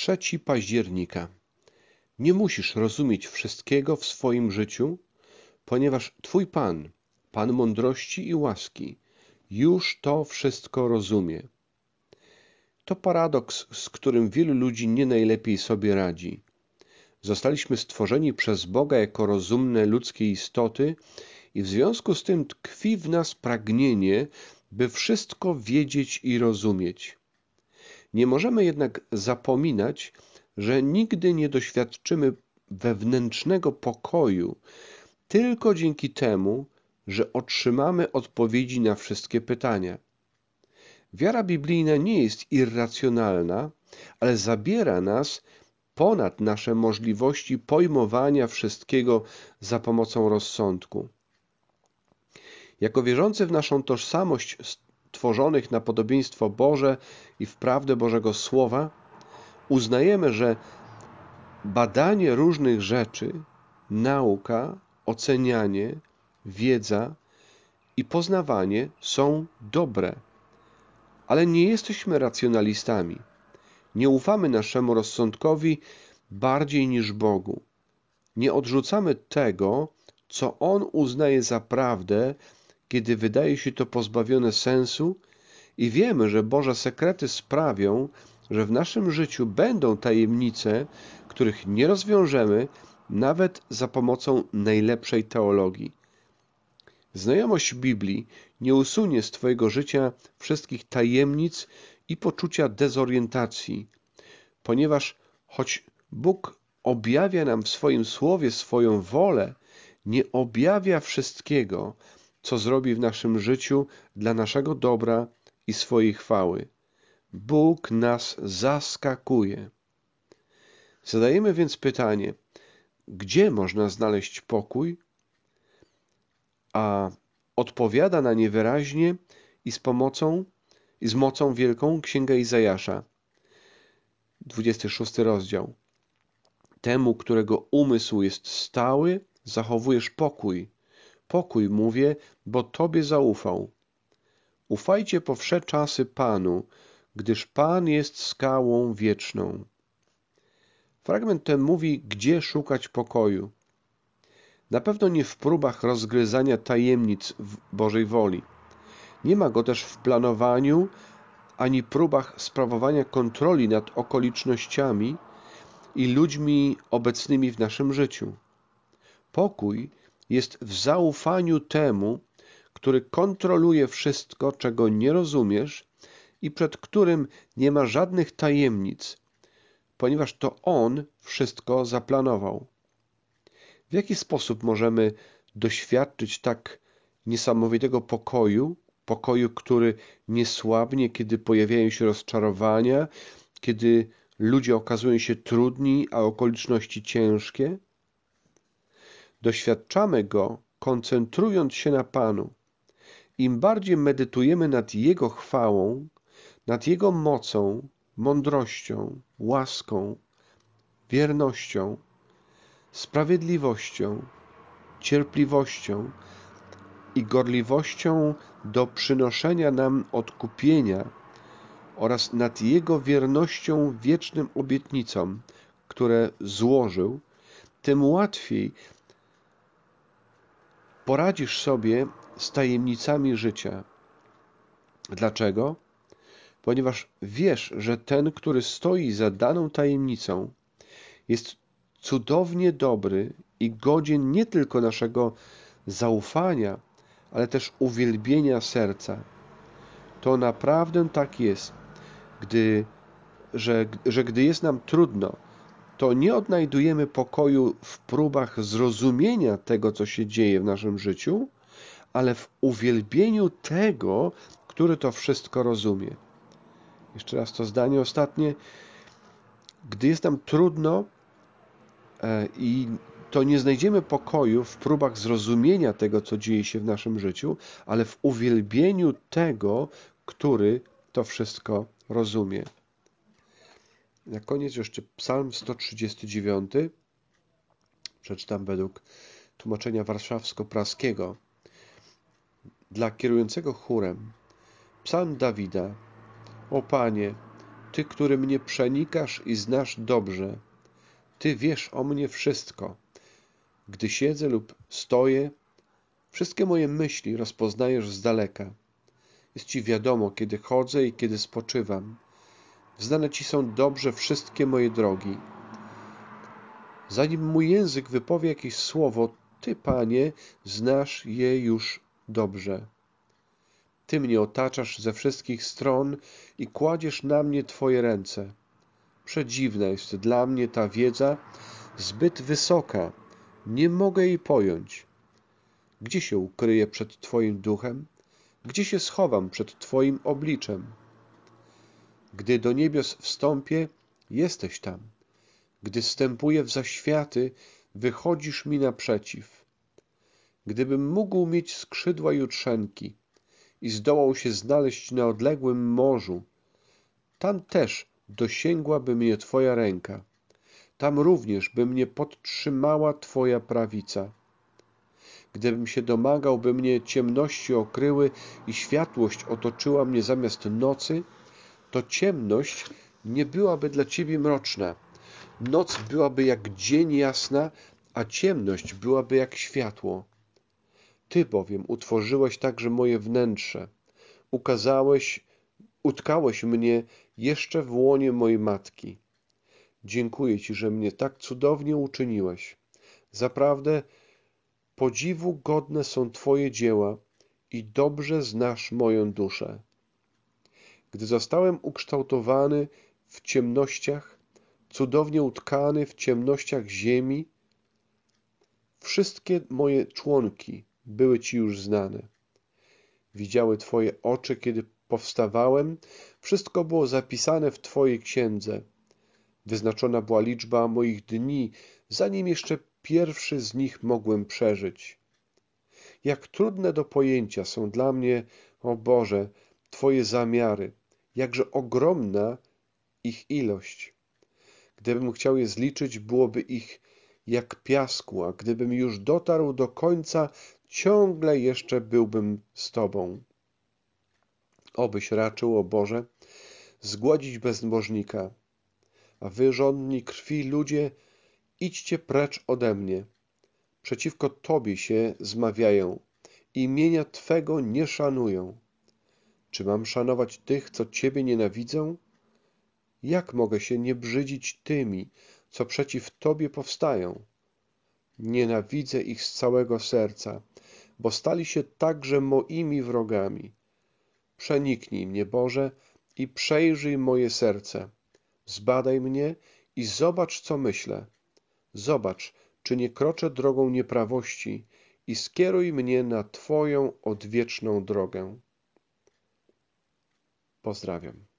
3 października. Nie musisz rozumieć wszystkiego w swoim życiu, ponieważ Twój Pan, Pan mądrości i łaski, już to wszystko rozumie. To paradoks, z którym wielu ludzi nie najlepiej sobie radzi. Zostaliśmy stworzeni przez Boga jako rozumne ludzkie istoty i w związku z tym tkwi w nas pragnienie, by wszystko wiedzieć i rozumieć. Nie możemy jednak zapominać, że nigdy nie doświadczymy wewnętrznego pokoju tylko dzięki temu, że otrzymamy odpowiedzi na wszystkie pytania. Wiara biblijna nie jest irracjonalna, ale zabiera nas ponad nasze możliwości pojmowania wszystkiego za pomocą rozsądku. Jako wierzący w naszą tożsamość stworzonych na podobieństwo Boże i w prawdę Bożego Słowa, uznajemy, że badanie różnych rzeczy, nauka, ocenianie, wiedza i poznawanie są dobre. Ale nie jesteśmy racjonalistami. Nie ufamy naszemu rozsądkowi bardziej niż Bogu. Nie odrzucamy tego, co On uznaje za prawdę, kiedy wydaje się to pozbawione sensu i wiemy, że Boże sekrety sprawią, że w naszym życiu będą tajemnice, których nie rozwiążemy nawet za pomocą najlepszej teologii. Znajomość Biblii nie usunie z Twojego życia wszystkich tajemnic i poczucia dezorientacji, ponieważ choć Bóg objawia nam w swoim słowie swoją wolę, nie objawia wszystkiego, co zrobi w naszym życiu dla naszego dobra i swojej chwały. Bóg nas zaskakuje. Zadajemy więc pytanie, gdzie można znaleźć pokój? A odpowiada na nie wyraźnie i z pomocą i z mocą wielką Księga Izajasza. 26 rozdział. Temu, którego umysł jest stały, zachowujesz pokój. Pokój mówię, bo Tobie zaufał. Ufajcie po wsze czasy Panu, gdyż Pan jest skałą wieczną. Fragment ten mówi, gdzie szukać pokoju. Na pewno nie w próbach rozgryzania tajemnic Bożej woli. Nie ma go też w planowaniu ani próbach sprawowania kontroli nad okolicznościami i ludźmi obecnymi w naszym życiu. Pokój jest w zaufaniu temu, który kontroluje wszystko, czego nie rozumiesz i przed którym nie ma żadnych tajemnic, ponieważ to On wszystko zaplanował. W jaki sposób możemy doświadczyć tak niesamowitego pokoju, pokoju, który nie słabnie, kiedy pojawiają się rozczarowania, kiedy ludzie okazują się trudni, a okoliczności ciężkie? Doświadczamy go, koncentrując się na Panu. Im bardziej medytujemy nad Jego chwałą, nad Jego mocą, mądrością, łaską, wiernością, sprawiedliwością, cierpliwością i gorliwością do przynoszenia nam odkupienia oraz nad Jego wiernością wiecznym obietnicom, które złożył, tym łatwiej poradzisz sobie z tajemnicami życia. Dlaczego? Ponieważ wiesz, że ten, który stoi za daną tajemnicą, jest cudownie dobry i godzien nie tylko naszego zaufania, ale też uwielbienia serca. To naprawdę tak jest, gdy, że, że gdy jest nam trudno, to nie odnajdujemy pokoju w próbach zrozumienia tego, co się dzieje w naszym życiu, ale w uwielbieniu tego, który to wszystko rozumie. Jeszcze raz to zdanie ostatnie. Gdy jest nam trudno e, i to nie znajdziemy pokoju w próbach zrozumienia tego, co dzieje się w naszym życiu, ale w uwielbieniu tego, który to wszystko rozumie. Na koniec jeszcze Psalm 139. Przeczytam według tłumaczenia warszawsko-praskiego. Dla kierującego chórem. Psalm Dawida. O Panie, Ty, który mnie przenikasz i znasz dobrze. Ty wiesz o mnie wszystko. Gdy siedzę lub stoję, wszystkie moje myśli rozpoznajesz z daleka. Jest Ci wiadomo, kiedy chodzę i kiedy spoczywam. Znane Ci są dobrze wszystkie moje drogi. Zanim mój język wypowie jakieś słowo, Ty, Panie, znasz je już dobrze. Ty mnie otaczasz ze wszystkich stron i kładziesz na mnie Twoje ręce. Przedziwna jest dla mnie ta wiedza, zbyt wysoka, nie mogę jej pojąć. Gdzie się ukryję przed Twoim duchem? Gdzie się schowam przed Twoim obliczem? Gdy do niebios wstąpię, jesteś tam. Gdy wstępuję w zaświaty, wychodzisz mi naprzeciw. Gdybym mógł mieć skrzydła jutrzenki i zdołał się znaleźć na odległym morzu, tam też dosięgłaby mnie Twoja ręka. Tam również by mnie podtrzymała Twoja prawica. Gdybym się domagał, by mnie ciemności okryły i światłość otoczyła mnie zamiast nocy, to ciemność nie byłaby dla Ciebie mroczna. Noc byłaby jak dzień jasna, a ciemność byłaby jak światło. Ty bowiem utworzyłeś także moje wnętrze. Ukazałeś, utkałeś mnie jeszcze w łonie mojej matki. Dziękuję Ci, że mnie tak cudownie uczyniłeś. Zaprawdę podziwu godne są Twoje dzieła i dobrze znasz moją duszę. Gdy zostałem ukształtowany w ciemnościach, cudownie utkany w ciemnościach ziemi, wszystkie moje członki były Ci już znane. Widziały Twoje oczy, kiedy powstawałem, wszystko było zapisane w Twojej księdze. Wyznaczona była liczba moich dni, zanim jeszcze pierwszy z nich mogłem przeżyć. Jak trudne do pojęcia są dla mnie, o Boże, Twoje zamiary, jakże ogromna ich ilość. Gdybym chciał je zliczyć, byłoby ich jak piasku, a gdybym już dotarł do końca, ciągle jeszcze byłbym z Tobą. Obyś raczył, o Boże, zgładzić bezbożnika, a wy, żądni krwi ludzie, idźcie precz ode mnie. Przeciwko Tobie się zmawiają, imienia Twego nie szanują. Czy mam szanować tych, co Ciebie nienawidzą? Jak mogę się nie brzydzić tymi, co przeciw Tobie powstają? Nienawidzę ich z całego serca, bo stali się także moimi wrogami. Przeniknij mnie, Boże, i przejrzyj moje serce. Zbadaj mnie i zobacz, co myślę. Zobacz, czy nie kroczę drogą nieprawości i skieruj mnie na Twoją odwieczną drogę. Pozdrawiam.